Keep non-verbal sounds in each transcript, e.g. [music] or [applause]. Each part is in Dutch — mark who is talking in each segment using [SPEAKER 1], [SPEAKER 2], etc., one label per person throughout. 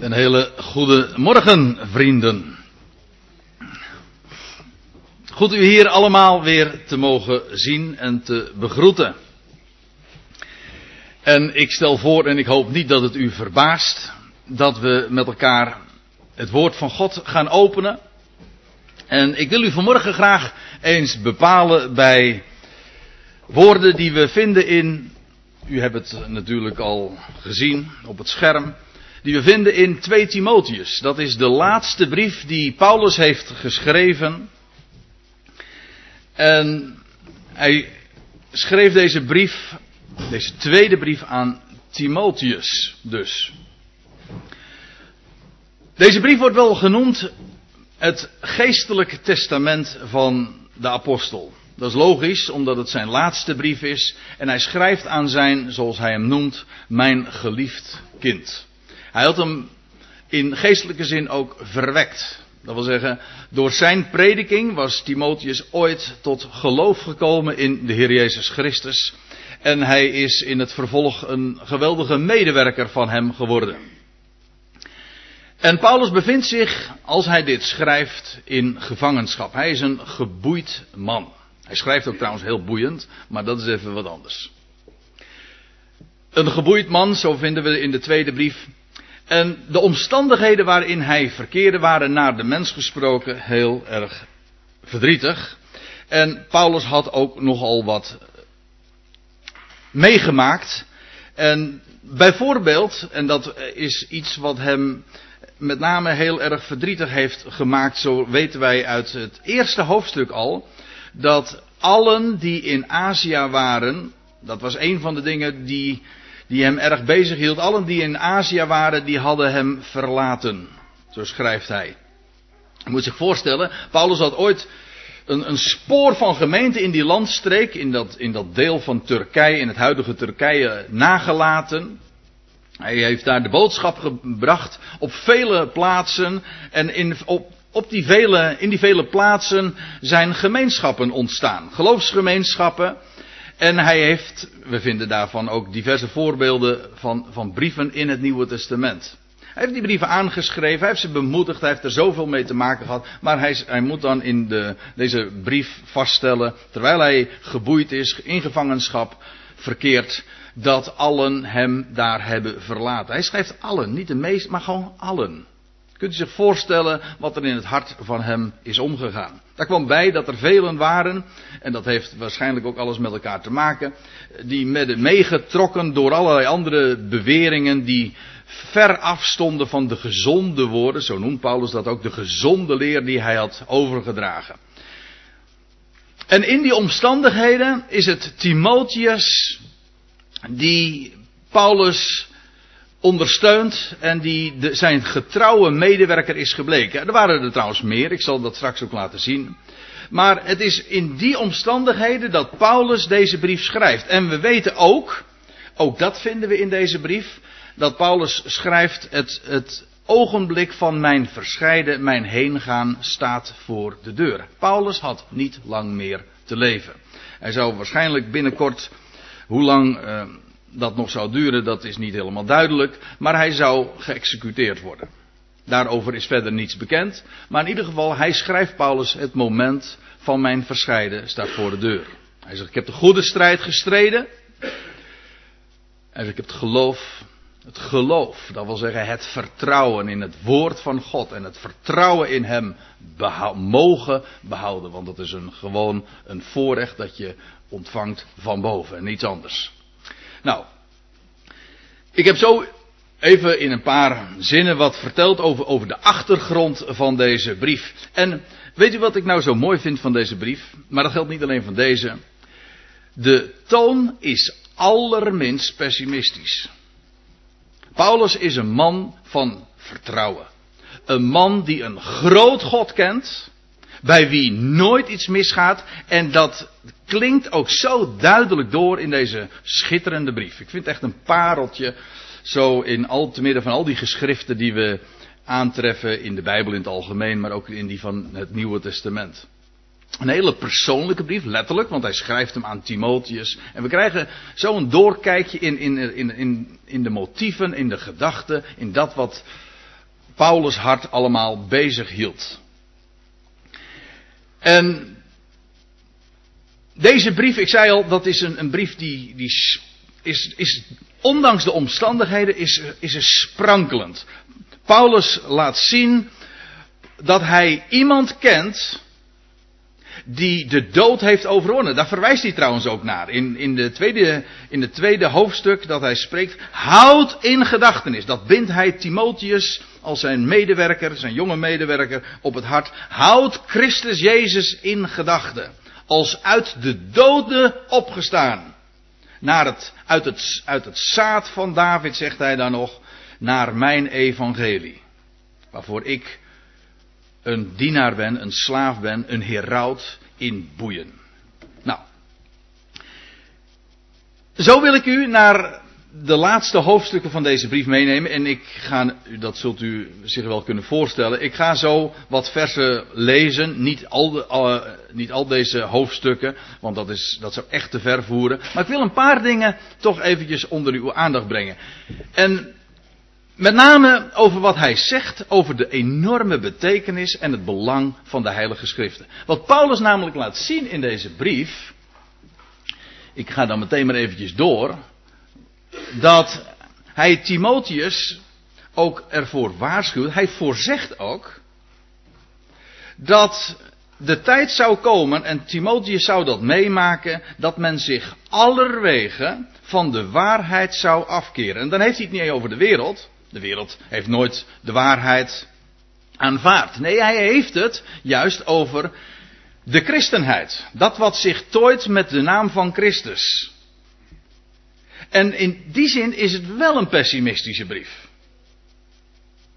[SPEAKER 1] Een hele goede morgen, vrienden. Goed u hier allemaal weer te mogen zien en te begroeten. En ik stel voor, en ik hoop niet dat het u verbaast, dat we met elkaar het woord van God gaan openen. En ik wil u vanmorgen graag eens bepalen bij woorden die we vinden in, u hebt het natuurlijk al gezien op het scherm, die we vinden in 2 Timotheus. Dat is de laatste brief die Paulus heeft geschreven. En hij schreef deze brief, deze tweede brief aan Timotheus dus. Deze brief wordt wel genoemd het geestelijke testament van de apostel. Dat is logisch, omdat het zijn laatste brief is. En hij schrijft aan zijn, zoals hij hem noemt, mijn geliefd kind. Hij had hem in geestelijke zin ook verwekt. Dat wil zeggen, door zijn prediking was Timotheus ooit tot geloof gekomen in de Heer Jezus Christus. En hij is in het vervolg een geweldige medewerker van hem geworden. En Paulus bevindt zich, als hij dit schrijft, in gevangenschap. Hij is een geboeid man. Hij schrijft ook trouwens heel boeiend, maar dat is even wat anders. Een geboeid man, zo vinden we in de tweede brief. En de omstandigheden waarin hij verkeerde waren naar de mens gesproken heel erg verdrietig. En Paulus had ook nogal wat meegemaakt. En bijvoorbeeld, en dat is iets wat hem met name heel erg verdrietig heeft gemaakt, zo weten wij uit het eerste hoofdstuk al, dat allen die in Azië waren, dat was een van de dingen die, die hem erg bezig hield, allen die in Azië waren, die hadden hem verlaten. Zo schrijft hij. Je moet zich voorstellen, Paulus had ooit een, een spoor van gemeente in die landstreek, in dat, in dat deel van Turkije, in het huidige Turkije, nagelaten. Hij heeft daar de boodschap gebracht op vele plaatsen en in, op, op die vele, in die vele plaatsen zijn gemeenschappen ontstaan. Geloofsgemeenschappen. En hij heeft, we vinden daarvan ook diverse voorbeelden van, van brieven in het Nieuwe Testament. Hij heeft die brieven aangeschreven, hij heeft ze bemoedigd, hij heeft er zoveel mee te maken gehad. Maar hij, hij moet dan in de, deze brief vaststellen, terwijl hij geboeid is, in gevangenschap verkeert, dat allen hem daar hebben verlaten. Hij schrijft allen, niet de meest, maar gewoon allen. Kunt u zich voorstellen wat er in het hart van hem is omgegaan? Daar kwam bij dat er velen waren, en dat heeft waarschijnlijk ook alles met elkaar te maken, die met meegetrokken door allerlei andere beweringen die ver afstonden van de gezonde woorden, zo noemt Paulus dat ook, de gezonde leer die hij had overgedragen. En in die omstandigheden is het Timotheus die Paulus ondersteunt en die de, zijn getrouwe medewerker is gebleken. Er waren er trouwens meer, ik zal dat straks ook laten zien. Maar het is in die omstandigheden dat Paulus deze brief schrijft. En we weten ook, ook dat vinden we in deze brief, dat Paulus schrijft het, het ogenblik van mijn verscheiden, mijn heengaan staat voor de deur. Paulus had niet lang meer te leven. Hij zou waarschijnlijk binnenkort, hoe lang uh, dat nog zou duren, dat is niet helemaal duidelijk, maar hij zou geëxecuteerd worden. Daarover is verder niets bekend, maar in ieder geval, hij schrijft Paulus het moment van mijn verscheiden staat voor de deur. Hij zegt, ik heb de goede strijd gestreden. Zegt, ik heb het geloof het geloof, dat wil zeggen het vertrouwen in het woord van God en het vertrouwen in Hem mogen behouden. Want dat is een, gewoon een voorrecht dat je ontvangt van boven en niets anders. Nou, ik heb zo even in een paar zinnen wat verteld over, over de achtergrond van deze brief. En weet u wat ik nou zo mooi vind van deze brief? Maar dat geldt niet alleen van deze. De toon is allerminst pessimistisch. Paulus is een man van vertrouwen. Een man die een groot God kent, bij wie nooit iets misgaat. En dat klinkt ook zo duidelijk door in deze schitterende brief. Ik vind het echt een pareltje, zo in al te midden van al die geschriften die we aantreffen in de Bijbel in het algemeen, maar ook in die van het Nieuwe Testament. Een hele persoonlijke brief, letterlijk, want hij schrijft hem aan Timotheus. En we krijgen zo een doorkijkje in, in, in, in, in de motieven, in de gedachten, in dat wat, Paulus hart allemaal bezig hield. En deze brief, ik zei al, dat is een, een brief die, die is, is, ondanks de omstandigheden, is, is er sprankelend. Paulus laat zien dat hij iemand kent die de dood heeft overwonnen. Daar verwijst hij trouwens ook naar. In, in, de tweede, in het tweede hoofdstuk dat hij spreekt. Houd in gedachtenis. Dat bindt hij Timotheus als zijn medewerker, zijn jonge medewerker, op het hart. Houd Christus Jezus in gedachten. Als uit de doden opgestaan. Naar het, uit, het, uit het zaad van David, zegt hij dan nog, naar mijn evangelie. Waarvoor ik een dienaar ben, een slaaf ben, een heraut in boeien. Nou, zo wil ik u naar de laatste hoofdstukken van deze brief meenemen. En ik ga, dat zult u zich wel kunnen voorstellen. Ik ga zo wat versen lezen. Niet al, de, uh, niet al deze hoofdstukken, want dat, is, dat zou echt te ver voeren. Maar ik wil een paar dingen toch eventjes onder uw aandacht brengen. En met name over wat hij zegt over de enorme betekenis en het belang van de Heilige Schriften. Wat Paulus namelijk laat zien in deze brief. Ik ga dan meteen maar eventjes door. Dat hij Timotheus ook ervoor waarschuwt. Hij voorzegt ook. Dat de tijd zou komen, en Timotheus zou dat meemaken, dat men zich allerwege van de waarheid zou afkeren. En dan heeft hij het niet over de wereld. De wereld heeft nooit de waarheid aanvaard. Nee, hij heeft het juist over de christenheid. Dat wat zich tooit met de naam van Christus. En in die zin is het wel een pessimistische brief.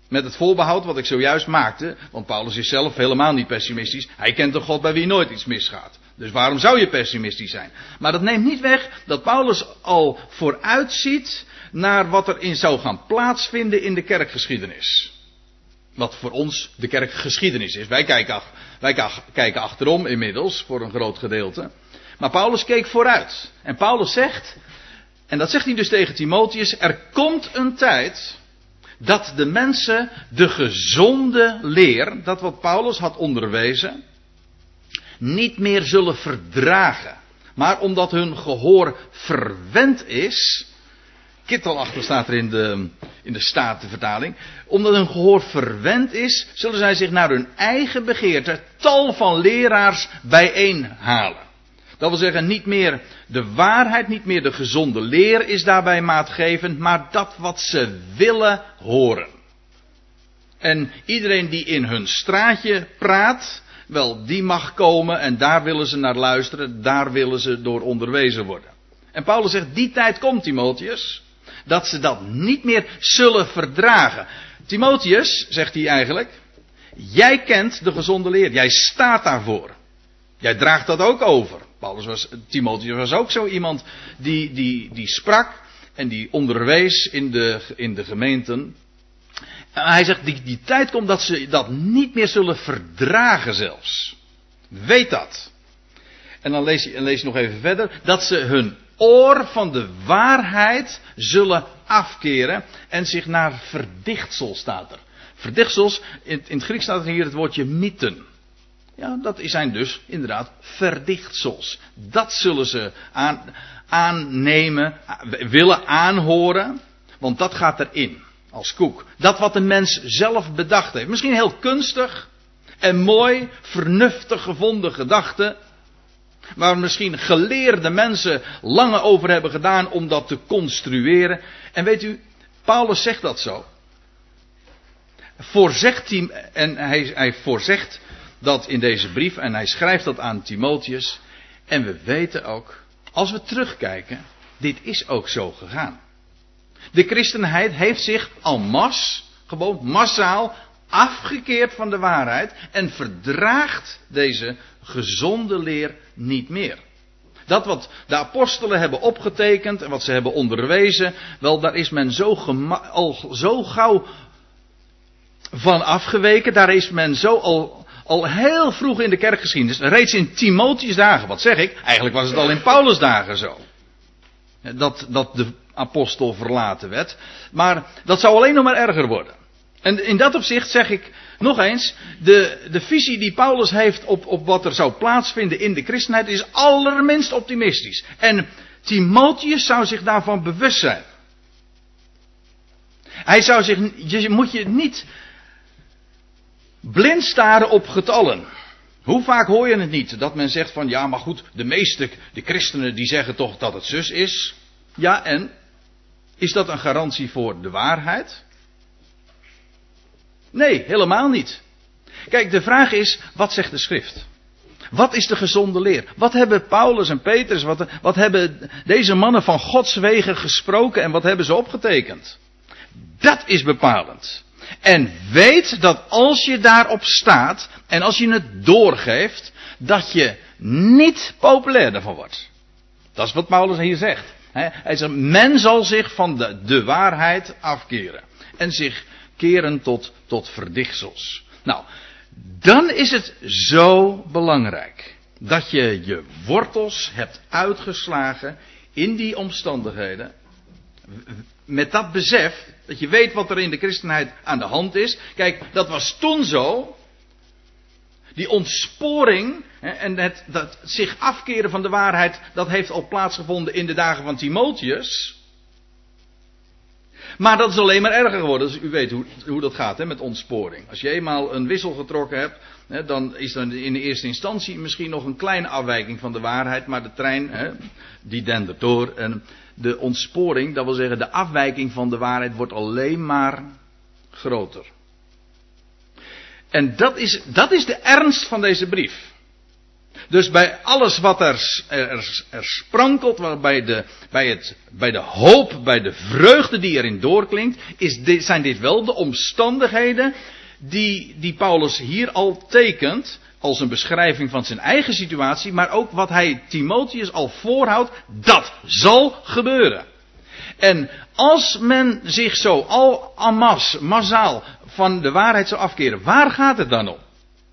[SPEAKER 1] Met het voorbehoud wat ik zojuist maakte, want Paulus is zelf helemaal niet pessimistisch. Hij kent een God bij wie nooit iets misgaat. Dus waarom zou je pessimistisch zijn? Maar dat neemt niet weg dat Paulus al vooruitziet naar wat er in zou gaan plaatsvinden in de kerkgeschiedenis. Wat voor ons de kerkgeschiedenis is. Wij kijken, wij kijken achterom inmiddels voor een groot gedeelte. Maar Paulus keek vooruit. En Paulus zegt, en dat zegt hij dus tegen Timotheus, er komt een tijd dat de mensen de gezonde leer, dat wat Paulus had onderwezen, niet meer zullen verdragen. Maar omdat hun gehoor verwend is, kittelachtig staat er in de, in de Statenvertaling. Omdat hun gehoor verwend is, zullen zij zich naar hun eigen begeerte tal van leraars bijeenhalen. Dat wil zeggen, niet meer de waarheid, niet meer de gezonde leer is daarbij maatgevend, maar dat wat ze willen horen. En iedereen die in hun straatje praat, wel, die mag komen en daar willen ze naar luisteren, daar willen ze door onderwezen worden. En Paulus zegt, die tijd komt, Timotheus, dat ze dat niet meer zullen verdragen. Timotheus, zegt hij eigenlijk, jij kent de gezonde leer, jij staat daarvoor. Jij draagt dat ook over. Paulus was, Timotheus was ook zo iemand die, die, die sprak en die onderwees in de, in de gemeenten. Hij zegt, die, die tijd komt dat ze dat niet meer zullen verdragen zelfs. Weet dat. En dan lees je, en lees nog even verder. Dat ze hun oor van de waarheid zullen afkeren en zich naar verdichtsel staat er. Verdichtsels, in, in het Grieks staat er hier het woordje mythen. Ja, dat zijn dus inderdaad verdichtsels. Dat zullen ze aan, aannemen, willen aanhoren, want dat gaat erin als koek. Dat wat de mens zelf bedacht heeft. Misschien heel kunstig en mooi, vernuftig gevonden gedachten. Waar misschien geleerde mensen lange over hebben gedaan om dat te construeren. En weet u, Paulus zegt dat zo. Voorzegt hij, en hij, hij voorzegt dat in deze brief en hij schrijft dat aan Timotheus. En we weten ook, als we terugkijken, dit is ook zo gegaan. De christenheid heeft zich al mas, gewoon massaal, afgekeerd van de waarheid en verdraagt deze gezonde leer niet meer. Dat wat de apostelen hebben opgetekend en wat ze hebben onderwezen, wel daar is men zo, al zo gauw van afgeweken, daar is men zo al al heel vroeg in de kerkgeschiedenis, reeds in Timotheus dagen, wat zeg ik? Eigenlijk was het al in Paulus dagen zo. Dat, dat de apostel verlaten werd. Maar dat zou alleen nog maar erger worden. En in dat opzicht zeg ik nog eens, de, de visie die Paulus heeft op, op wat er zou plaatsvinden in de christenheid is allerminst optimistisch. En Timotheus zou zich daarvan bewust zijn. Hij zou zich, je moet je niet blind staren op getallen. Hoe vaak hoor je het niet dat men zegt van ja, maar goed, de meeste de christenen die zeggen toch dat het zus is. Ja, en is dat een garantie voor de waarheid? Nee, helemaal niet. Kijk, de vraag is, wat zegt de schrift? Wat is de gezonde leer? Wat hebben Paulus en Petrus, wat, wat hebben deze mannen van Gods wegen gesproken en wat hebben ze opgetekend? Dat is bepalend. En weet dat als je daarop staat en als je het doorgeeft, dat je niet populair daarvan wordt. Dat is wat Paulus hier zegt. Hij zegt, men zal zich van de, de waarheid afkeren. En zich keren tot, tot verdichtsels. Nou, dan is het zo belangrijk dat je je wortels hebt uitgeslagen in die omstandigheden. Met dat besef dat je weet wat er in de christenheid aan de hand is. Kijk, dat was toen zo. Die ontsporing en het dat zich afkeren van de waarheid, dat heeft al plaatsgevonden in de dagen van Timotheus. Maar dat is alleen maar erger geworden. Dus u weet hoe, hoe dat gaat hè, met ontsporing. Als je eenmaal een wissel getrokken hebt, hè, dan is er in de eerste instantie misschien nog een kleine afwijking van de waarheid. Maar de trein, hè, die dendert door. En de ontsporing, dat wil zeggen de afwijking van de waarheid, wordt alleen maar groter. En dat is, dat is de ernst van deze brief. Dus bij alles wat er, er, sprankelt, bij de, bij, het, bij de hoop, bij de vreugde die erin doorklinkt, is zijn dit wel de omstandigheden die, die Paulus hier al tekent als een beschrijving van zijn eigen situatie, maar ook wat hij Timotheus al voorhoudt, dat zal gebeuren. En als men zich zo al amas, massaal van de waarheid zou afkeren, waar gaat het dan om?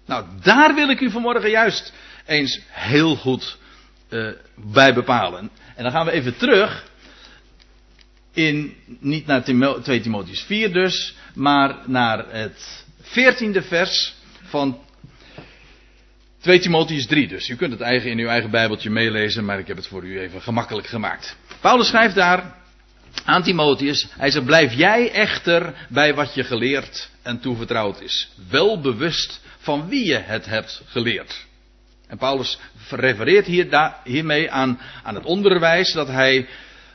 [SPEAKER 1] Nou, daar wil ik u vanmorgen juist eens heel goed uh, bij bepalen. En dan gaan we even terug in, niet naar 2 Timotheus 4 dus, maar naar het 14e vers van 2 Timotheus 3 dus. U kunt het eigen in uw eigen bijbeltje meelezen, maar ik heb het voor u even gemakkelijk gemaakt. Paulus schrijft daar aan Timotheus, hij zegt, blijf jij echter bij wat je geleerd en toevertrouwd is. Wel bewust van wie je het hebt geleerd. En Paulus refereert hier, hiermee aan, aan het onderwijs dat hij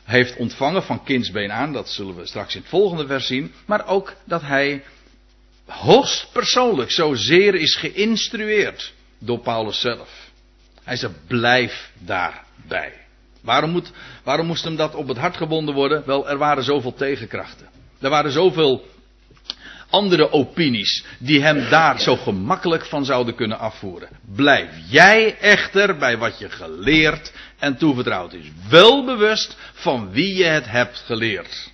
[SPEAKER 1] heeft ontvangen van kindsbeen aan. Dat zullen we straks in het volgende vers zien. Maar ook dat hij hoogst persoonlijk zozeer is geïnstrueerd door Paulus zelf. Hij zegt, blijf daarbij. Waarom, moet, waarom moest hem dat op het hart gebonden worden? Wel, er waren zoveel tegenkrachten. Er waren zoveel andere opinies die hem daar zo gemakkelijk van zouden kunnen afvoeren. Blijf jij echter bij wat je geleerd en toevertrouwd is. Wel bewust van wie je het hebt geleerd.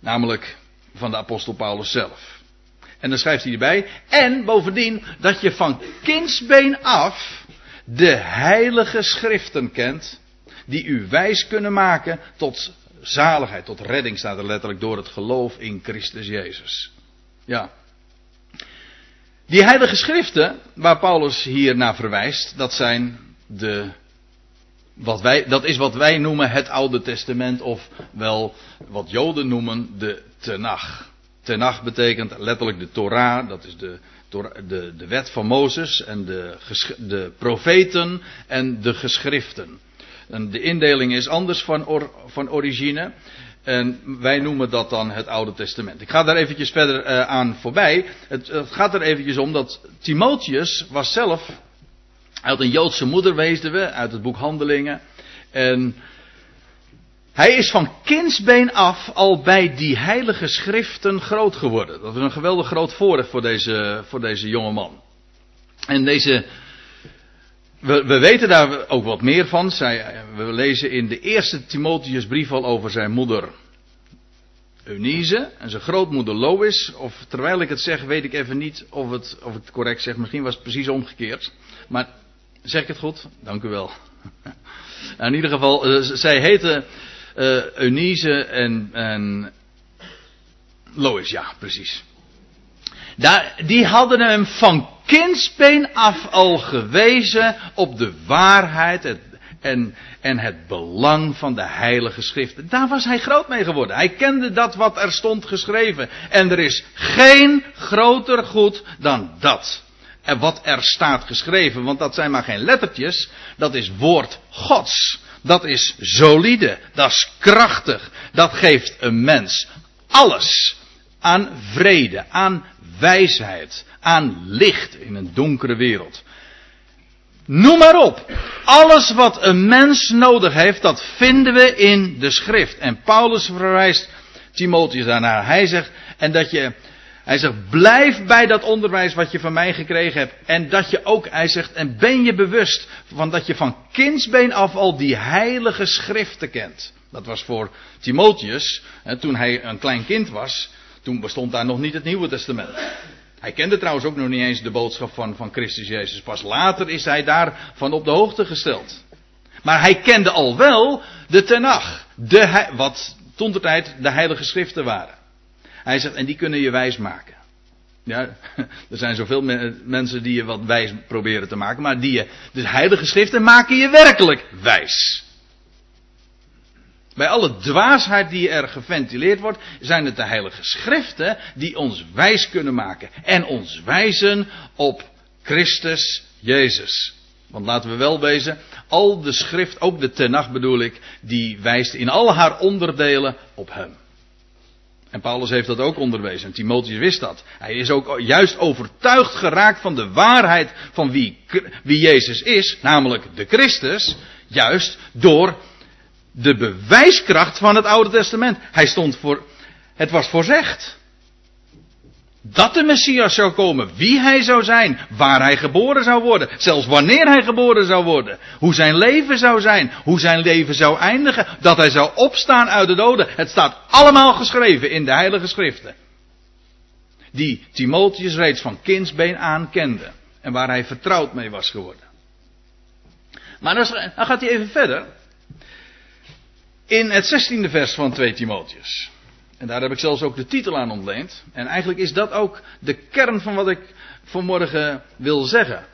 [SPEAKER 1] Namelijk van de apostel Paulus zelf. En dan schrijft hij erbij. En bovendien dat je van kindsbeen af de heilige schriften kent. Die u wijs kunnen maken tot zaligheid, tot redding staat er letterlijk door het geloof in Christus Jezus. Ja. Die heilige schriften, waar Paulus hier naar verwijst, dat zijn de. Wat wij, dat is wat wij noemen het Oude Testament, of wel wat Joden noemen de Tenach. Tenach betekent letterlijk de Torah, dat is de, de, de wet van Mozes en de, de profeten en de geschriften. De indeling is anders van, van origine. En wij noemen dat dan het Oude Testament. Ik ga daar eventjes verder uh, aan voorbij. Het, gaat er eventjes om dat Timotheus was zelf uit een Joodse moeder, weesden we, uit het boek Handelingen. En hij is van kindsbeen af al bij die heilige schriften groot geworden. Dat is een geweldig groot voorrecht voor deze, voor deze jonge man. En deze we, we, weten daar ook wat meer van. Zij, we lezen in de eerste Timotheusbrief al over zijn moeder Eunice en zijn grootmoeder Lois. Of terwijl ik het zeg, weet ik even niet of, het, of ik het correct zeg. Misschien was het precies omgekeerd. Maar zeg ik het goed? Dank u wel. [laughs] Nou, in ieder geval, uh, zij heette uh, Eunice en, en Lois, ja, precies. Daar, die hadden hem van kindsbeen af al gewezen op de waarheid en, en het belang van de heilige schriften. Daar was hij groot mee geworden. Hij kende dat wat er stond geschreven. En er is geen groter goed dan dat. En wat er staat geschreven, want dat zijn maar geen lettertjes, dat is woord Gods. Dat is solide, dat is krachtig, dat geeft een mens alles aan vrede, aan wijsheid, aan licht in een donkere wereld. Noem maar op. Alles wat een mens nodig heeft, dat vinden we in de schrift. En Paulus verwijst Timotheus daarnaar. Hij zegt, en dat je, hij zegt, blijf bij dat onderwijs wat je van mij gekregen hebt. En dat je ook, hij zegt, en ben je bewust van dat je van kindsbeen af al die heilige schriften kent. Dat was voor Timotheus, toen hij een klein kind was, toen bestond daar nog niet het Nieuwe Testament. Hij kende trouwens ook nog niet eens de boodschap van, van Christus Jezus. Pas later is hij daarvan op de hoogte gesteld. Maar hij kende al wel de Tenach. De, wat toen de tijd de heilige schriften waren. Hij zegt, en die kunnen je wijs maken. Ja, [laughs] er zijn zoveel mensen die je wat wijs proberen te maken. Maar die de heilige schriften maken je werkelijk wijs. Bij alle dwaasheid die er geventileerd wordt, zijn het de heilige schriften die ons wijs kunnen maken. En ons wijzen op Christus Jezus. Want laten we wel wezen, al de schrift, ook de tenag bedoel ik, die wijst in al haar onderdelen op hem. En Paulus heeft dat ook onderwezen. En Timotheus wist dat. Hij is ook juist overtuigd geraakt van de waarheid van wie, wie Jezus is, namelijk de Christus, juist door de bewijskracht van het Oude Testament. Hij stond voor, het was voorzegd. Dat de Messias zou komen, wie hij zou zijn, waar hij geboren zou worden, zelfs wanneer hij geboren zou worden, hoe zijn leven zou zijn, hoe zijn leven zou eindigen, dat hij zou opstaan uit de doden. Het staat allemaal geschreven in de Heilige Schriften. Die Timotheus reeds van kindsbeen aan kende en waar hij vertrouwd mee was geworden. Maar dan gaat hij even verder in het zestiende vers van 2 Timotheus. En daar heb ik zelfs ook de titel aan ontleend. En eigenlijk is dat ook de kern van wat ik vanmorgen wil zeggen.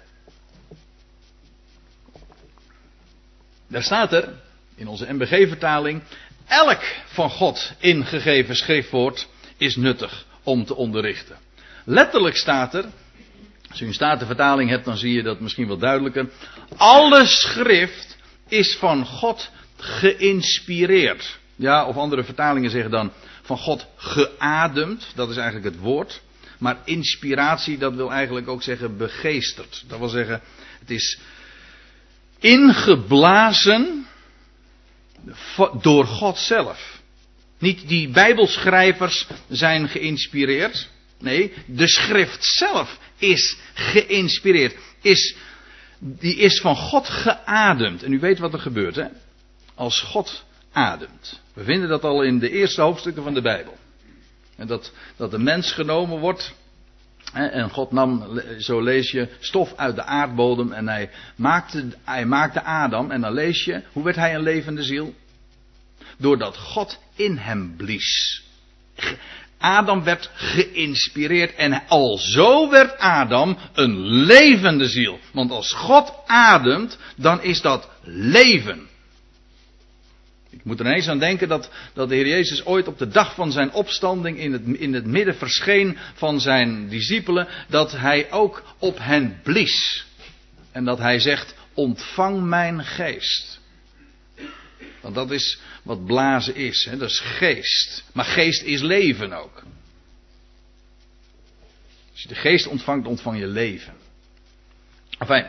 [SPEAKER 1] Daar staat er, in onze MBG-vertaling, elk van God ingegeven schriftwoord is nuttig om te onderrichten. Letterlijk staat er, als u een statenvertaling hebt, dan zie je dat misschien wel duidelijker. Alle schrift is van God geïnspireerd. Ja, of andere vertalingen zeggen dan van God geademd. Dat is eigenlijk het woord. Maar inspiratie, dat wil eigenlijk ook zeggen begeesterd. Dat wil zeggen, het is ingeblazen door God zelf. Niet die Bijbelschrijvers zijn geïnspireerd. Nee, de schrift zelf is geïnspireerd. Is, die is van God geademd. En u weet wat er gebeurt, hè? Als God ademt. We vinden dat al in de eerste hoofdstukken van de Bijbel. En dat, dat de mens genomen wordt. En God nam, zo lees je, stof uit de aardbodem en hij maakte, hij maakte Adam. En dan lees je, hoe werd hij een levende ziel? Doordat God in hem blies. Adam werd geïnspireerd en al zo werd Adam een levende ziel. Want als God ademt, dan is dat leven. Ik moet er ineens aan denken dat, dat de Heer Jezus ooit op de dag van zijn opstanding in het, in het midden verscheen van zijn discipelen, dat hij ook op hen blies. En dat hij zegt, ontvang mijn geest. Want dat is wat blazen is, hè? dat is geest. Maar geest is leven ook. Als je de geest ontvangt, ontvang je leven. Enfin,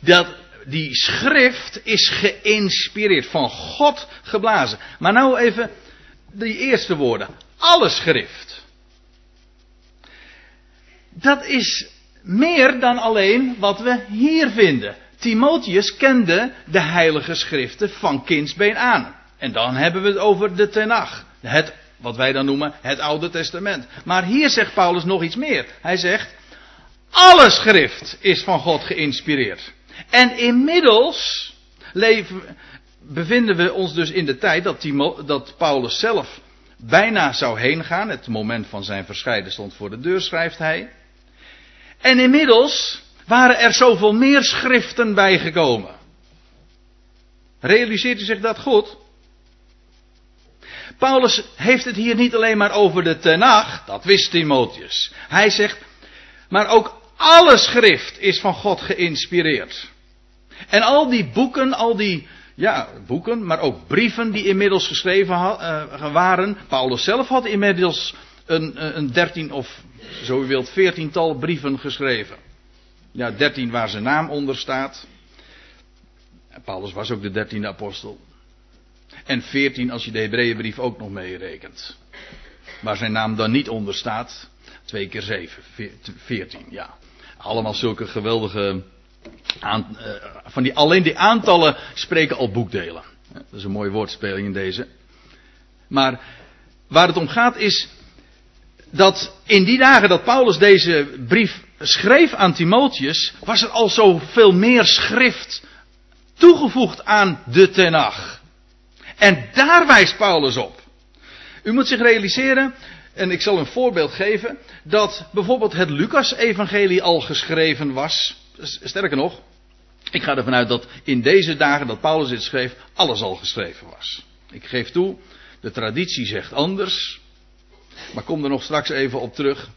[SPEAKER 1] dat, die schrift is geïnspireerd, van God geblazen. Maar nou even die eerste woorden. Alle schrift. Dat is meer dan alleen wat we hier vinden. Timotheus kende de heilige schriften van kindsbeen aan. En dan hebben we het over de Tenach. Het, wat wij dan noemen het Oude Testament. Maar hier zegt Paulus nog iets meer. Hij zegt, alle schrift is van God geïnspireerd. En inmiddels leven, bevinden we ons dus in de tijd dat, Paulus zelf bijna zou heen gaan. Het moment van zijn verscheiden stond voor de deur, schrijft hij. En inmiddels waren er zoveel meer schriften bijgekomen. Realiseert u zich dat goed? Paulus heeft het hier niet alleen maar over de Tenach, dat wist Timotheus. Hij zegt, maar ook alle schrift is van God geïnspireerd. En al die boeken, al die ja, boeken, maar ook brieven die inmiddels geschreven uh, waren. Paulus zelf had inmiddels een, een dertien of zo u wilt veertiental brieven geschreven. Ja, dertien waar zijn naam onder staat. Paulus was ook de dertiende apostel. En veertien als je de Hebreeënbrief ook nog meerekent. Waar zijn naam dan niet onder staat. Twee keer zeven, veertien, ja. Allemaal zulke geweldige aan, uh, van die, alleen die aantallen spreken al boekdelen. Dat is een mooie woordspeling in deze. Maar waar het om gaat is dat in die dagen dat Paulus deze brief schreef aan Timotheus, was er al zoveel meer schrift toegevoegd aan de Tenach. En daar wijst Paulus op. U moet zich realiseren, en ik zal een voorbeeld geven, dat bijvoorbeeld het Lucas-evangelie al geschreven was. Sterker nog, ik ga ervan uit dat in deze dagen dat Paulus dit schreef, alles al geschreven was. Ik geef toe, de traditie zegt anders. Maar kom er nog straks even op terug.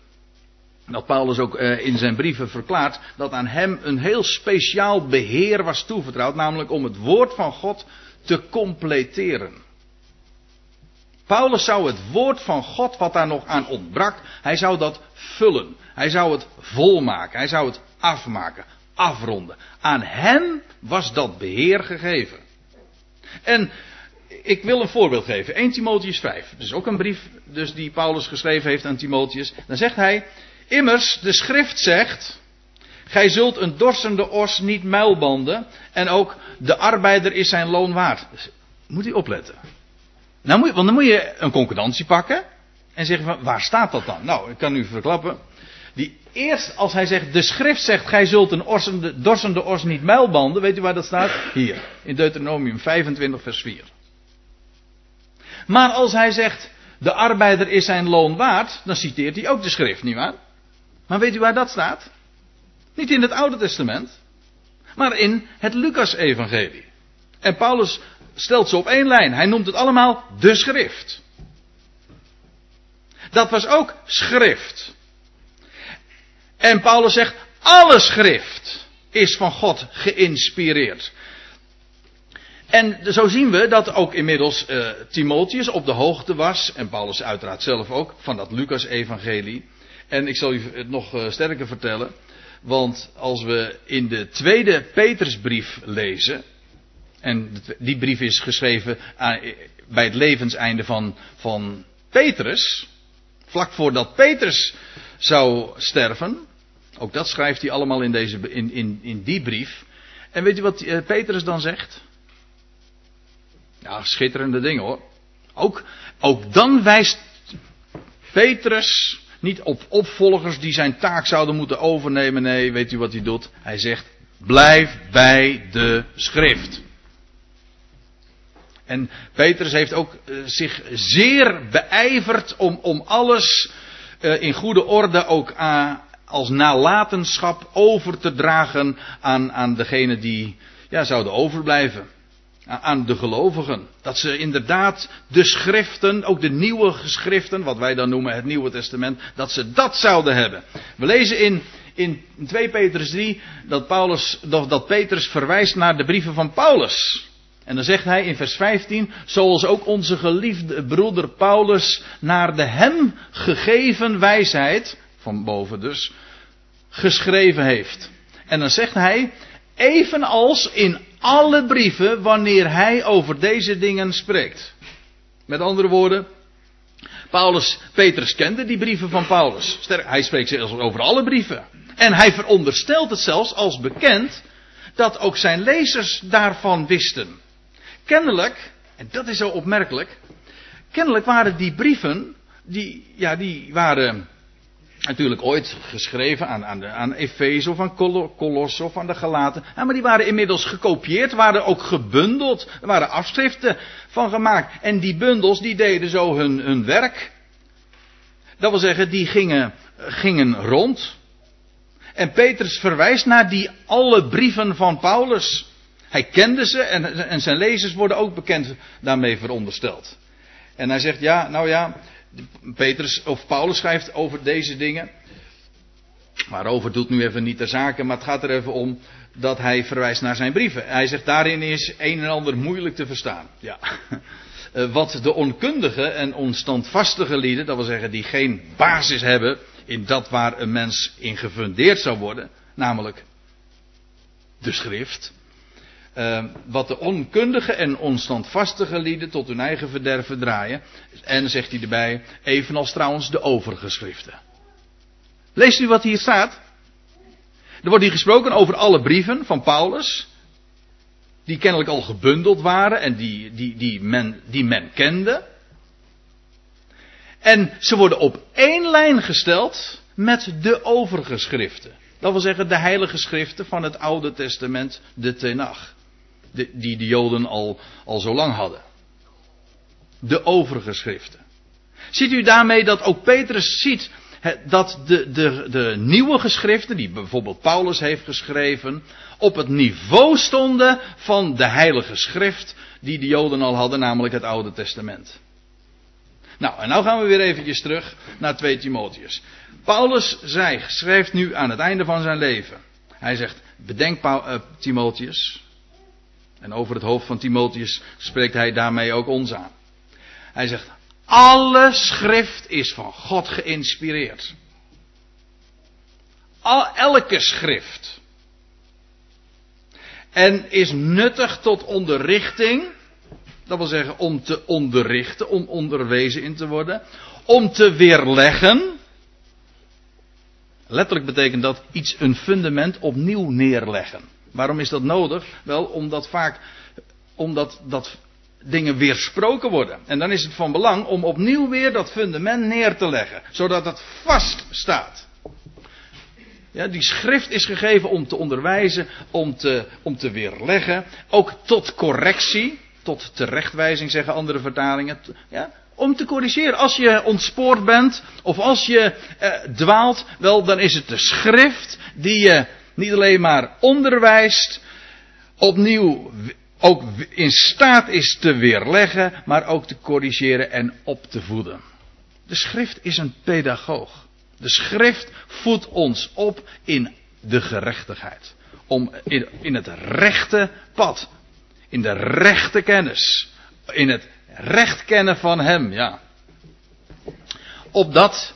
[SPEAKER 1] Dat Paulus ook eh, in zijn brieven verklaart dat aan hem een heel speciaal beheer was toevertrouwd, namelijk om het woord van God te completeren. Paulus zou het woord van God, wat daar nog aan ontbrak, hij zou dat vullen. Hij zou het volmaken. Hij zou het afmaken, afronden. Aan hem was dat beheer gegeven. En ik wil een voorbeeld geven. 1 Timotheus 5. Dat is ook een brief dus die Paulus geschreven heeft aan Timotheus. Dan zegt hij, immers de schrift zegt, gij zult een dorsende os niet muilbanden en ook de arbeider is zijn loon waard. Moet u opletten. Nou moet, want dan moet je een concordantie pakken en zeggen van, waar staat dat dan? Nou, ik kan u verklappen. Die eerst als hij zegt, de schrift zegt, gij zult een orsende, dorsende os niet muilbanden. Weet u waar dat staat? Hier, in Deuteronomium 25 vers 4. Maar als hij zegt, de arbeider is zijn loon waard, dan citeert hij ook de schrift, nietwaar? Maar weet u waar dat staat? Niet in het Oude Testament, maar in het Lucas-evangelie. En Paulus stelt ze op één lijn. Hij noemt het allemaal de schrift. Dat was ook schrift. En Paulus zegt, alle schrift is van God geïnspireerd. En zo zien we dat ook inmiddels uh, Timotheus op de hoogte was, en Paulus uiteraard zelf ook, van dat Lucas-evangelie. En ik zal u het nog uh, sterker vertellen, want als we in de tweede Petersbrief lezen, en die brief is geschreven bij het levenseinde van, van Petrus, vlak voordat Petrus zou sterven, ook dat schrijft hij allemaal in, deze, in, in, in die brief. En weet u wat uh, Petrus dan zegt? Ja, schitterende dingen hoor. Ook, ook dan wijst Petrus niet op opvolgers die zijn taak zouden moeten overnemen. Nee, weet u wat hij doet? Hij zegt: blijf bij de schrift. En Petrus heeft ook uh, zich zeer beijverd om, om alles uh, in goede orde ook aan, als nalatenschap over te dragen aan, aan degene die ja, zouden overblijven aan de gelovigen. Dat ze inderdaad de schriften, ook de nieuwe geschriften, wat wij dan noemen het Nieuwe Testament, dat ze dat zouden hebben. We lezen in, in 2 Petrus 3 dat, Paulus, dat Petrus verwijst naar de brieven van Paulus. En dan zegt hij in vers 15, zoals ook onze geliefde broeder Paulus naar de hem gegeven wijsheid, van boven dus, geschreven heeft. En dan zegt hij, evenals in alle brieven wanneer hij over deze dingen spreekt. Met andere woorden, Paulus, Petrus kende die brieven van Paulus. Hij spreekt zelfs over alle brieven. En hij veronderstelt het zelfs als bekend dat ook zijn lezers daarvan wisten. Kennelijk, en dat is zo opmerkelijk, kennelijk waren die brieven, die, ja, die waren natuurlijk ooit geschreven aan, aan, aan Efeze of aan Colosse of aan de Galaten. Maar die waren inmiddels gekopieerd, waren ook gebundeld. Er waren afschriften van gemaakt. En die bundels die deden zo hun, hun werk. Dat wil zeggen, die gingen, gingen rond. En Petrus verwijst naar die alle brieven van Paulus. Hij kende ze en, en zijn lezers worden ook bekend daarmee verondersteld. En hij zegt, ja, nou ja, Petrus of Paulus schrijft over deze dingen. Waarover doet nu even niet de zaken, maar het gaat er even om dat hij verwijst naar zijn brieven. Hij zegt daarin is een en ander moeilijk te verstaan. Ja. [laughs] Eh, wat de onkundige en onstandvastige lieden, dat wil zeggen die geen basis hebben in dat waar een mens in gefundeerd zou worden, namelijk de schrift. Uh, wat de onkundige en onstandvastige lieden tot hun eigen verderven draaien. En zegt hij erbij, evenals trouwens de overige schriften. Leest u wat hier staat? Er wordt hier gesproken over alle brieven van Paulus. Die kennelijk al gebundeld waren en die, die, die, men, die men kende. En ze worden op één lijn gesteld met de overige schriften. Dat wil zeggen de heilige schriften van het Oude Testament, de Tenach die de Joden al, al zo lang hadden. De overige schriften. Ziet u daarmee dat ook Petrus ziet dat de, de, de nieuwe geschriften, die bijvoorbeeld Paulus heeft geschreven, op het niveau stonden van de heilige schrift die de Joden al hadden, namelijk het Oude Testament. Nou, en nou gaan we weer eventjes terug naar 2 Timotheus. Paulus zei, schrijft nu aan het einde van zijn leven. Hij zegt, bedenk uh, Timotheus, en over het hoofd van Timotheus spreekt hij daarmee ook ons aan. Hij zegt, alle schrift is van God geïnspireerd. Al, elke schrift. En is nuttig tot onderrichting. Dat wil zeggen om te onderrichten, om onderwezen in te worden. Om te weerleggen. Letterlijk betekent dat iets, een fundament opnieuw neerleggen. Waarom is dat nodig? Wel, omdat vaak, omdat dat dingen weersproken worden. En dan is het van belang om opnieuw weer dat fundament neer te leggen, zodat het vast staat. Ja, die schrift is gegeven om te onderwijzen, om te, om te weerleggen, ook tot correctie, tot terechtwijzing zeggen andere vertalingen. Ja, om te corrigeren. Als je ontspoord bent of als je eh, dwaalt, wel dan is het de schrift die je niet alleen maar onderwijst, opnieuw ook in staat is te weerleggen, maar ook te corrigeren en op te voeden. De schrift is een pedagoog. De schrift voedt ons op in de gerechtigheid. Om in, in het rechte pad. In de rechte kennis. In het recht kennen van Hem, ja. Opdat,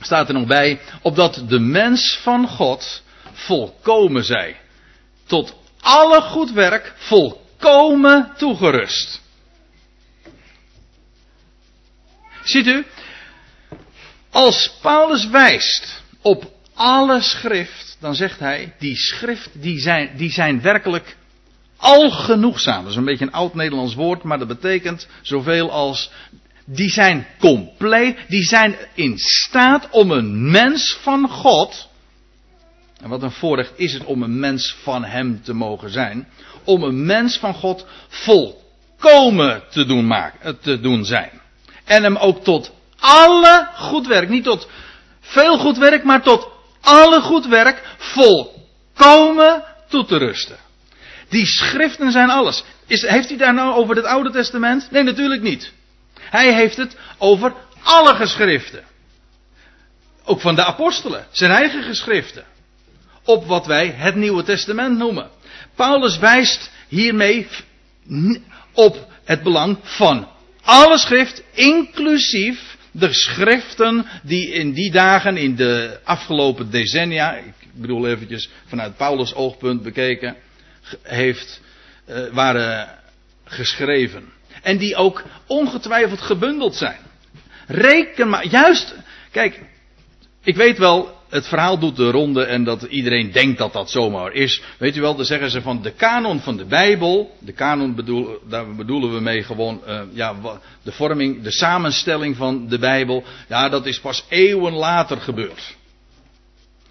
[SPEAKER 1] staat er nog bij, opdat de mens van God volkomen zij. Tot alle goed werk volkomen toegerust. Ziet u, als Paulus wijst op alle schrift, dan zegt hij, die schrift die zijn, die zijn werkelijk al genoegzaam. Dat is een beetje een oud Nederlands woord, maar dat betekent zoveel als die zijn compleet, die zijn in staat om een mens van God en wat een voorrecht is het om een mens van Hem te mogen zijn. Om een mens van God volkomen te doen, maken, eh, te doen zijn. En hem ook tot alle goed werk, niet tot veel goed werk, maar tot alle goed werk volkomen toe te rusten. Die schriften zijn alles. Is, heeft hij daar nou over het Oude Testament? Nee, natuurlijk niet. Hij heeft het over alle geschriften. Ook van de apostelen, zijn eigen geschriften op wat wij het Nieuwe Testament noemen. Paulus wijst hiermee op het belang van alle schrift, inclusief de schriften die in die dagen, in de afgelopen decennia, ik bedoel eventjes vanuit Paulus' oogpunt bekeken, heeft, uh, waren geschreven. En die ook ongetwijfeld gebundeld zijn. Reken maar, juist, kijk, Ik weet wel, het verhaal doet de ronde en dat iedereen denkt dat dat zomaar is. Weet u wel, dan zeggen ze van de kanon van de Bijbel. De kanon bedoel, daar bedoelen we mee gewoon uh, ja, de vorming, de samenstelling van de Bijbel. Ja, dat is pas eeuwen later gebeurd.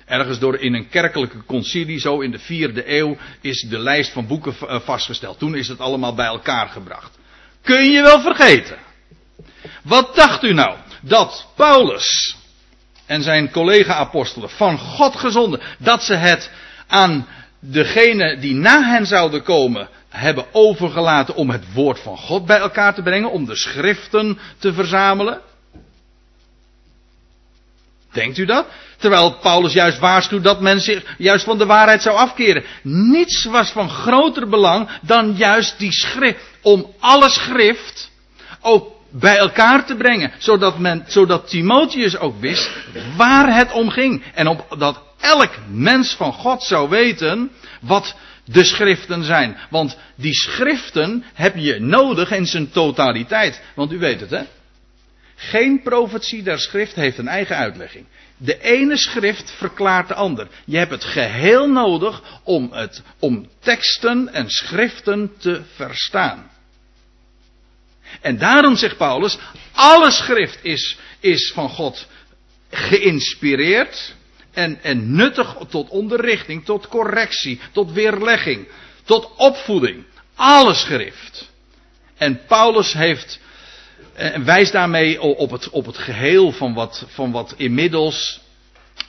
[SPEAKER 1] Ergens door in een kerkelijke concilie, zo in de vierde eeuw, is de lijst van boeken eh, vastgesteld. Toen is het allemaal bij elkaar gebracht. Kun je wel vergeten. Wat dacht u nou? Dat Paulus en zijn collega-apostelen van God gezonden, dat ze het aan degene die na hen zouden komen hebben overgelaten om het woord van God bij elkaar te brengen, om de schriften te verzamelen? Denkt u dat? Terwijl Paulus juist waarschuwt dat men zich juist van de waarheid zou afkeren. Niets was van groter belang dan juist die schrift. Om alle schrift ook bij elkaar te brengen. Zodat, men, zodat Timotheus ook wist waar het om ging. En op, dat elk mens van God zou weten wat de schriften zijn. Want die schriften heb je nodig in zijn totaliteit. Want u weet het hè. Geen profetie der schrift heeft een eigen uitlegging. De ene schrift verklaart de ander. Je hebt het geheel nodig om, het, om teksten en schriften te verstaan. En daarom zegt Paulus, alle schrift is, is van God geïnspireerd en, en nuttig tot onderrichting, tot correctie, tot weerlegging, tot opvoeding. Alle schrift. En Paulus heeft en wijst daarmee op het, op het geheel van wat, van wat inmiddels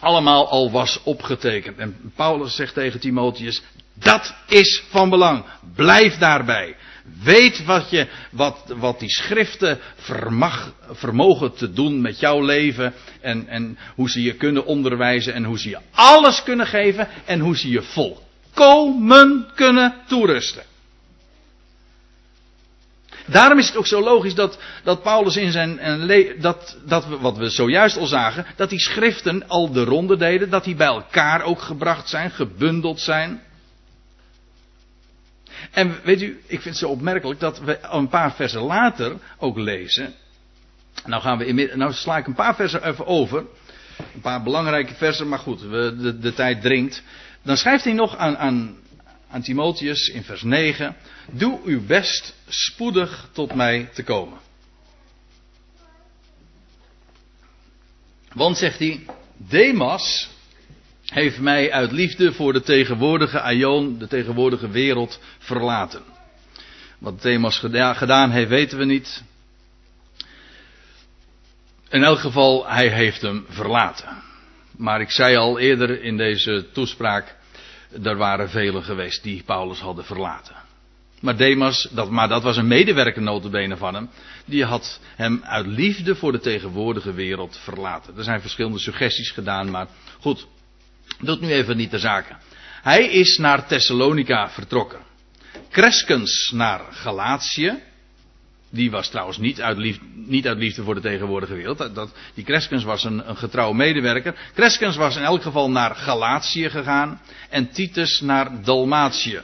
[SPEAKER 1] allemaal al was opgetekend. En Paulus zegt tegen Timotheus, dat is van belang. Blijf daarbij. Weet wat, je, wat, wat die schriften vermag, vermogen te doen met jouw leven. En, en hoe ze je kunnen onderwijzen. En hoe ze je alles kunnen geven. En hoe ze je volkomen kunnen toerusten. Daarom is het ook zo logisch dat, dat Paulus in zijn dat, dat we, wat we zojuist al zagen, dat die schriften al de ronde deden, dat die bij elkaar ook gebracht zijn, gebundeld zijn. En weet u, ik vind het zo opmerkelijk dat we een paar versen later ook lezen. Nou gaan we nou sla ik een paar versen even over. Een paar belangrijke versen, maar goed, we, de, de tijd dringt. Dan schrijft hij nog aan, aan, aan Timotheus in vers 9. Doe uw best spoedig tot mij te komen. Want zegt hij, Demas heeft mij uit liefde voor de tegenwoordige Aion, de tegenwoordige wereld, verlaten. Wat Demas gedaan heeft, weten we niet. In elk geval, hij heeft hem verlaten. Maar ik zei al eerder in deze toespraak, er waren velen geweest die Paulus hadden verlaten. Maar Demas, dat, maar dat was een medewerker notabene van hem, die had hem uit liefde voor de tegenwoordige wereld verlaten. Er zijn verschillende suggesties gedaan, maar goed, doet nu even niet de zaken. Hij is naar Thessalonica vertrokken. Crescens naar Galatië. Die was trouwens niet uit, liefde, niet uit liefde voor de tegenwoordige wereld. Dat, die Crescens was een, een getrouwe medewerker. Crescens was in elk geval naar Galatië gegaan. En Titus naar Dalmatië.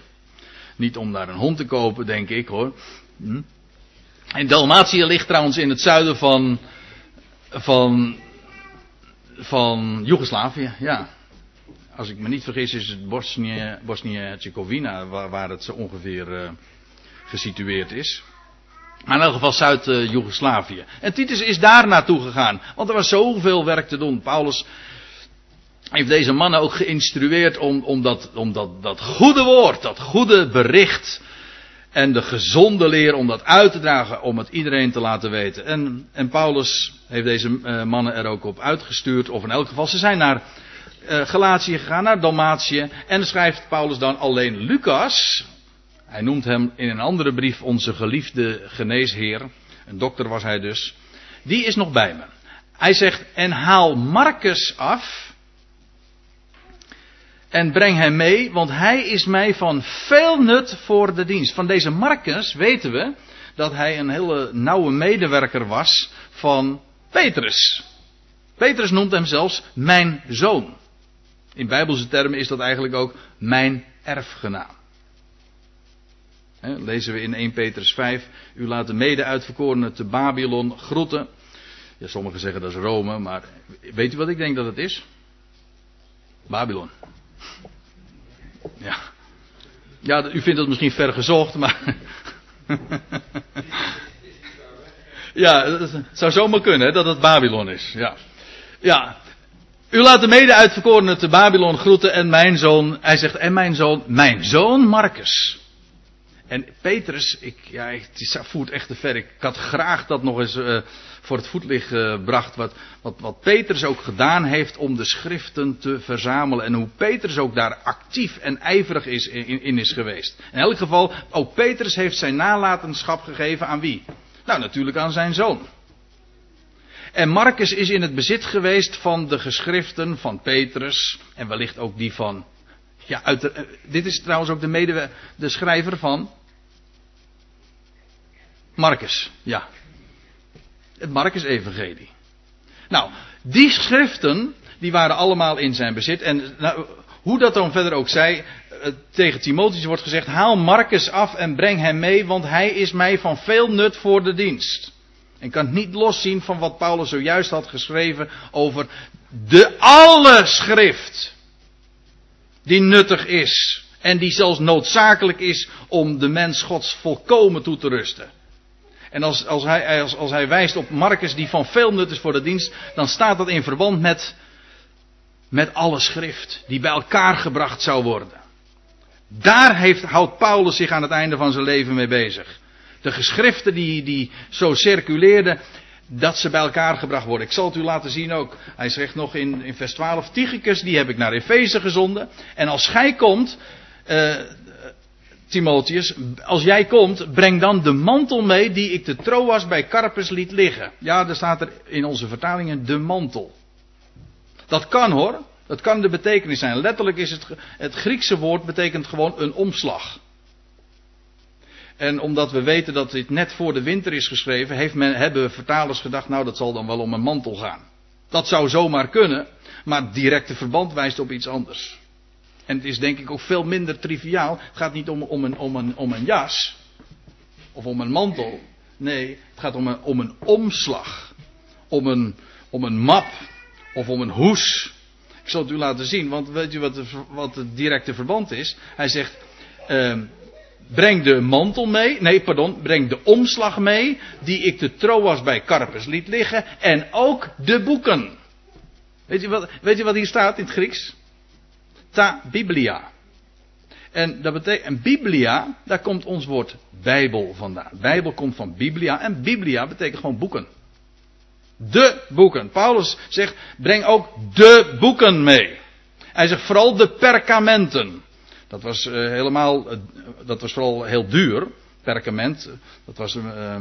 [SPEAKER 1] Niet om daar een hond te kopen, denk ik hoor. Hm? En Dalmatië ligt trouwens in het zuiden van, van, van Joegoslavië, ja. Als ik me niet vergis is het Bosnië-Herzegovina waar, waar, het zo ongeveer uh, gesitueerd is. Maar in elk geval Zuid-Joegoslavië. En Titus is daar naartoe gegaan. Want er was zoveel werk te doen. Paulus heeft deze mannen ook geïnstrueerd om, om, dat, om dat, dat goede woord, dat goede bericht en de gezonde leer om dat uit te dragen, om het iedereen te laten weten. En, en Paulus heeft deze uh, mannen er ook op uitgestuurd, of in elk geval, ze zijn naar uh, Galatië gegaan, naar Dalmatië. En schrijft Paulus dan alleen Lucas, hij noemt hem in een andere brief onze geliefde geneesheer, een dokter was hij dus, die is nog bij me. Hij zegt, en haal Marcus af, en breng hem mee, want hij is mij van veel nut voor de dienst. Van deze Marcus weten we dat hij een hele nauwe medewerker was van Petrus. Petrus noemt hem zelfs mijn zoon. In bijbelse termen is dat eigenlijk ook mijn erfgenaam. lezen we in 1 Petrus 5. U laat de mede-uitverkorenen te Babylon groeten. Ja, sommigen zeggen dat is Rome, maar weet u wat ik denk dat het is? Babylon. Ja. Ja, u vindt het misschien ver gezocht, maar. ja, het zou zomaar kunnen dat het Babylon is. Ja. Ja. U laat de mede uitverkorenen te Babylon groeten en mijn zoon, hij zegt, en mijn zoon, mijn zoon Marcus. En Petrus, ik, het voert echt te ver. Ik had graag dat nog eens uh, voor het voetlicht gebracht. Uh, wat, wat, wat Petrus ook gedaan heeft om de schriften te verzamelen. En hoe Petrus ook daar actief en ijverig is, in, in is geweest. In elk geval, ook Petrus heeft zijn nalatenschap gegeven aan wie? Nou, natuurlijk aan zijn zoon. En Marcus is in het bezit geweest van de geschriften van Petrus. En wellicht ook die van. Ja, uit eh, dit is trouwens ook de, mede, de schrijver van. Marcus, ja. Het Marcus-evangelie. Nou, die schriften, die waren allemaal in zijn bezit. En nou, hoe dat dan verder ook zij, eh, tegen Timotheus wordt gezegd: haal Marcus af en breng hem mee, want hij is mij van veel nut voor de dienst. En kan het niet loszien van wat Paulus zojuist had geschreven over de alle schrift. Die nuttig is. En die zelfs noodzakelijk is om de mens Gods volkomen toe te rusten. En als, als, hij, als, hij wijst op Marcus die van veel nut is voor de dienst, dan staat dat in verband met, met alle schrift die bij elkaar gebracht zou worden. Daar heeft, houdt Paulus zich aan het einde van zijn leven mee bezig de geschriften die, die zo circuleerden, dat ze bij elkaar gebracht worden. Ik zal het u laten zien ook. Hij zegt nog in, in vers 12, Tychicus, die heb ik naar Efeze gezonden. En als gij komt, uh, Timotheus, als jij komt, breng dan de mantel mee die ik de Troas bij Carpus liet liggen. Ja, daar staat er in onze vertalingen de mantel. Dat kan hoor. Dat kan de betekenis zijn. Letterlijk is het, het Griekse woord betekent gewoon een omslag. En omdat we weten dat dit net voor de winter is geschreven, heeft men, hebben vertalers gedacht, nou dat zal dan wel om een mantel gaan. Dat zou zomaar kunnen, maar directe verband wijst op iets anders. En het is denk ik ook veel minder triviaal. Het gaat niet om, om, een, om, een, jas of om een mantel. Nee, het gaat om een, om een omslag. Om een, om een map of om een hoes. Ik zal het u laten zien, want weet u wat, wat het directe verband is? Hij zegt, uh, breng de mantel mee, nee pardon, breng de omslag mee die ik de Troas bij Carpus liet liggen en ook de boeken. Weet je wat, weet je wat hier staat in het Grieks? Ta Biblia. En dat betekent, en Biblia, daar komt ons woord Bijbel vandaan. Bijbel komt van Biblia en Biblia betekent gewoon boeken. De boeken. Paulus zegt, breng ook de boeken mee. Hij zegt vooral de perkamenten. Dat was uh, helemaal, uh, dat was vooral heel duur, perkament. Dat was een uh,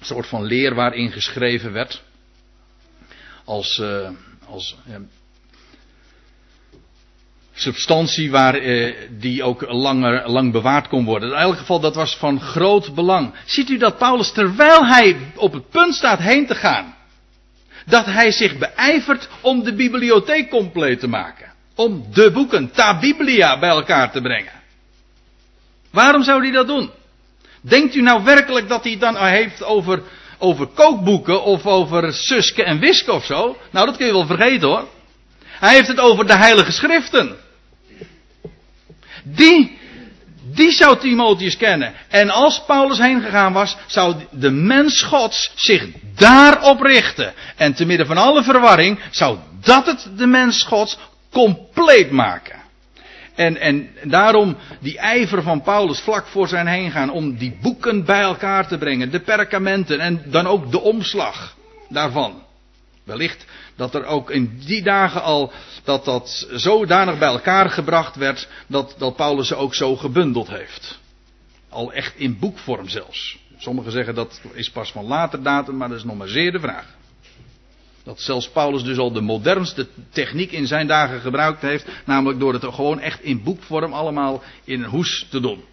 [SPEAKER 1] soort van leer waarin geschreven werd. Als, als substantie waar, die ook langer, lang bewaard kon worden. In elk geval, dat was van groot belang. Ziet u dat Paulus, terwijl hij op het punt staat heen te gaan, dat hij zich beijvert om de bibliotheek compleet te maken. Om de boeken, ta biblia, bij elkaar te brengen. Waarom zou hij dat doen? Denkt u nou werkelijk dat hij dan heeft over, over kookboeken of over Suske en Wiske of zo? Nou, dat kun je wel vergeten hoor. Hij heeft het over de heilige schriften. Die, die zou Timotheus kennen. En als Paulus heen gegaan was, zou de mens Gods zich daarop richten. En te midden van alle verwarring zou dat het de mens Gods compleet maken. En, en daarom die ijver van Paulus vlak voor zijn heen gaan om die boeken bij elkaar te brengen, de perkamenten en dan ook de omslag daarvan. Wellicht dat er ook in die dagen al dat dat zodanig bij elkaar gebracht werd dat, dat Paulus ze ook zo gebundeld heeft. Al echt in boekvorm zelfs. Sommigen zeggen dat is pas van later datum, maar dat is nog maar zeer de vraag. Dat zelfs Paulus dus al de modernste techniek in zijn dagen gebruikt heeft. Namelijk door het gewoon echt in boekvorm allemaal in een hoes te doen.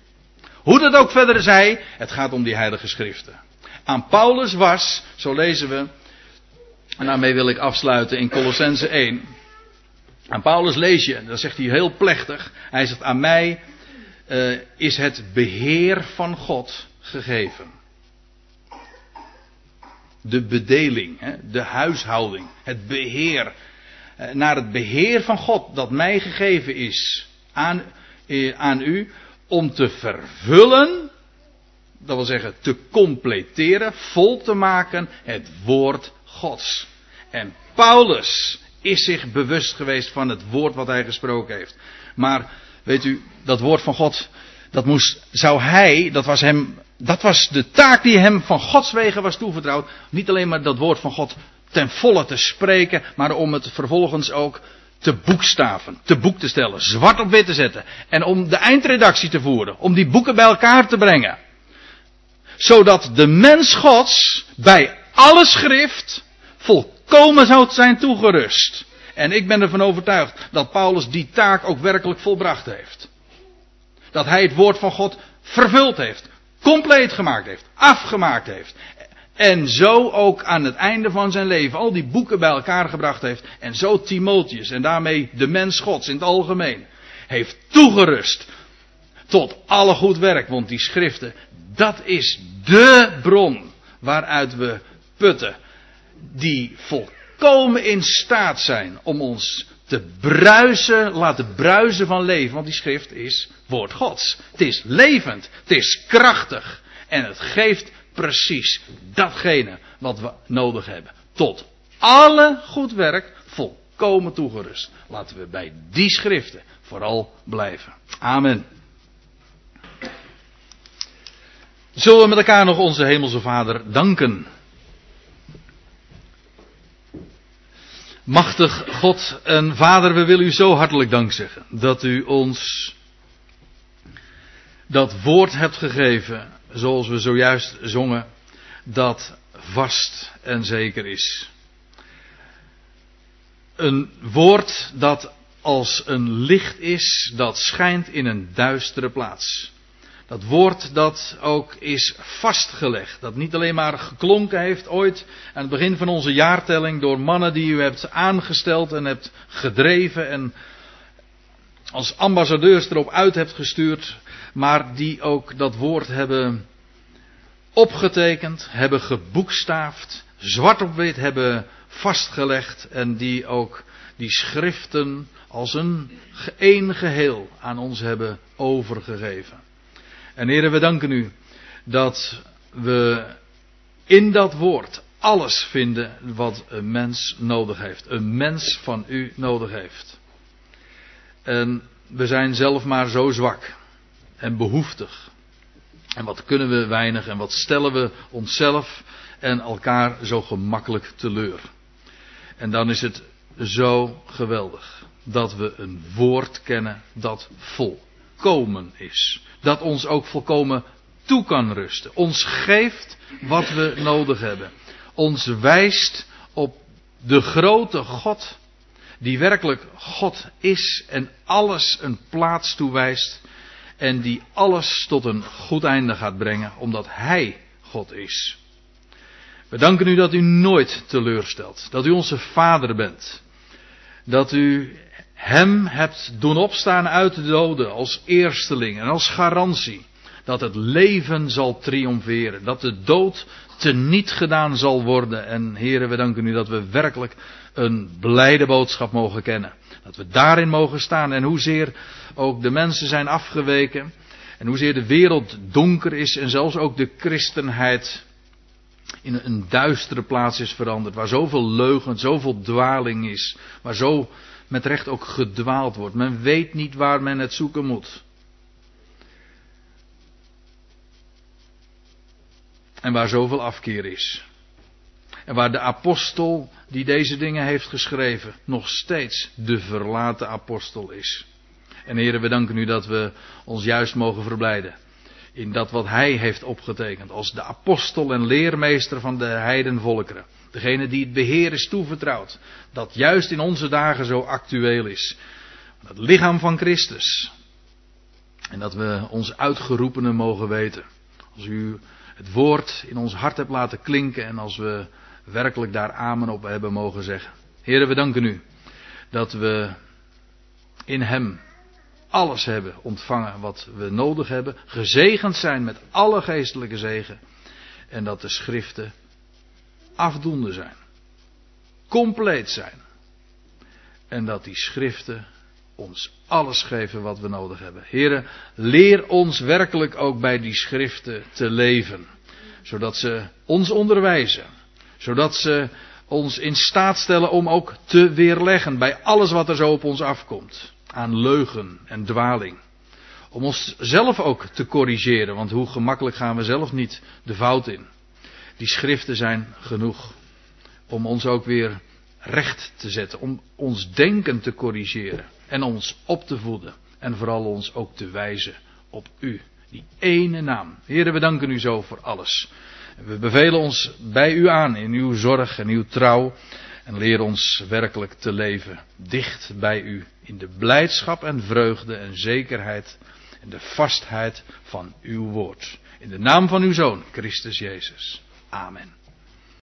[SPEAKER 1] Hoe dat ook verder zij, het gaat om die heilige schriften. Aan Paulus was, zo lezen we, en daarmee wil ik afsluiten in Colossense 1. Aan Paulus lees je, dat zegt hij heel plechtig. Hij zegt, aan mij uh, is het beheer van God gegeven. De bedeling, de huishouding, het beheer. Eh, naar het beheer van God dat mij gegeven is aan, eh, aan u om te vervullen, dat wil zeggen te completeren, vol te maken het woord Gods. En Paulus is zich bewust geweest van het woord wat hij gesproken heeft. Maar weet u, dat woord van God, dat moest, zou hij, dat was hem, dat was de taak die hem van Gods wegen was toevertrouwd. Niet alleen maar dat woord van God ten volle te spreken, maar om het vervolgens ook te boekstaven, te boek te stellen, zwart op wit te zetten. En om de eindredactie te voeren, om die boeken bij elkaar te brengen. Zodat de mens Gods bij alle schrift volkomen zou zijn toegerust. En ik ben ervan overtuigd dat Paulus die taak ook werkelijk volbracht heeft. Dat hij het woord van God vervuld heeft, compleet gemaakt heeft, afgemaakt heeft. En zo ook aan het einde van zijn leven al die boeken bij elkaar gebracht heeft. En zo Timotheus en daarmee de mens Gods in het algemeen heeft toegerust tot alle goed werk. Want die schriften, dat is de bron waaruit we putten. Die volkomen in staat zijn om ons te bruisen, laten bruisen van leven. Want die schrift is woord Gods. Het is levend, het is krachtig. En het geeft precies datgene wat we nodig hebben. Tot alle goed werk volkomen toegerust. Laten we bij die schriften vooral blijven. Amen. Zullen we met elkaar nog onze Hemelse Vader danken? Machtig God en Vader, we willen u zo hartelijk dank zeggen dat u ons dat woord hebt gegeven zoals we zojuist zongen, dat vast en zeker is. Een woord dat als een licht is, dat schijnt in een duistere plaats. Dat woord dat ook is vastgelegd. Dat niet alleen maar geklonken heeft ooit aan het begin van onze jaartelling door mannen die u hebt aangesteld en hebt gedreven en als ambassadeurs erop uit hebt gestuurd maar die ook dat woord hebben opgetekend, hebben geboekstaafd, zwart op wit hebben vastgelegd en die ook die schriften als een één geheel aan ons hebben overgegeven. En heren, we danken u dat we in dat woord alles vinden wat een mens nodig heeft. Een mens van u nodig heeft. En we zijn zelf maar zo zwak en behoeftig. En wat kunnen we weinig en wat stellen we onszelf en elkaar zo gemakkelijk teleur. En dan is het zo geweldig dat we een woord kennen dat volkomen is. Dat ons ook volkomen toe kan rusten. Ons geeft wat we nodig hebben. Ons wijst op de grote God, die werkelijk God is en alles een plaats toewijst en die alles tot een goed einde gaat brengen, omdat Hij God is. We danken u dat u nooit teleurstelt, dat u onze Vader bent, dat u Hem hebt doen opstaan uit de doden als eersteling en als garantie, dat het leven zal triomferen, dat de dood teniet gedaan zal worden. En heren, we danken u dat we werkelijk een blijde boodschap mogen kennen. Dat we daarin mogen staan en hoezeer ook de mensen zijn afgeweken. En hoezeer de wereld donker is en zelfs ook de christenheid in een duistere plaats is veranderd. Waar zoveel leugen, zoveel dwaling is. Waar zo met recht ook gedwaald wordt. Men weet niet waar men het zoeken moet. En waar zoveel afkeer is. En waar de apostel die deze dingen heeft geschreven nog steeds de verlaten apostel is. En heren, we danken u dat we ons juist mogen verblijden. In dat wat hij heeft opgetekend als de apostel en leermeester van de heidenvolkeren. Degene die het beheer is toevertrouwd. Dat juist in onze dagen zo actueel is. Het lichaam van Christus. En dat we ons uitgeroepenen mogen weten. Als u het woord in ons hart hebt laten klinken en als we werkelijk daar amen op hebben mogen zeggen. Heren, we danken u dat we in Hem alles hebben ontvangen wat we nodig hebben, gezegend zijn met alle geestelijke zegen en dat de schriften afdoende zijn. Compleet zijn. En dat die schriften ons alles geven wat we nodig hebben. Heren, leer ons werkelijk ook bij die schriften te leven. Zodat ze ons onderwijzen. Zodat ze ons in staat stellen om ook te weerleggen bij alles wat er zo op ons afkomt. Aan leugen en dwaling. Om ons zelf ook te corrigeren, want hoe gemakkelijk gaan we zelf niet de fout in. Die schriften zijn genoeg om ons ook weer recht te zetten, om ons denken te corrigeren en ons op te voeden en vooral ons ook te wijzen op u, die ene naam. Heren, we danken u zo voor alles. We bevelen ons bij u aan in uw zorg en uw trouw en leer ons werkelijk te leven dicht bij u in de blijdschap en vreugde en zekerheid en de vastheid van uw woord. In de naam van uw Zoon, Christus Jezus. Amen.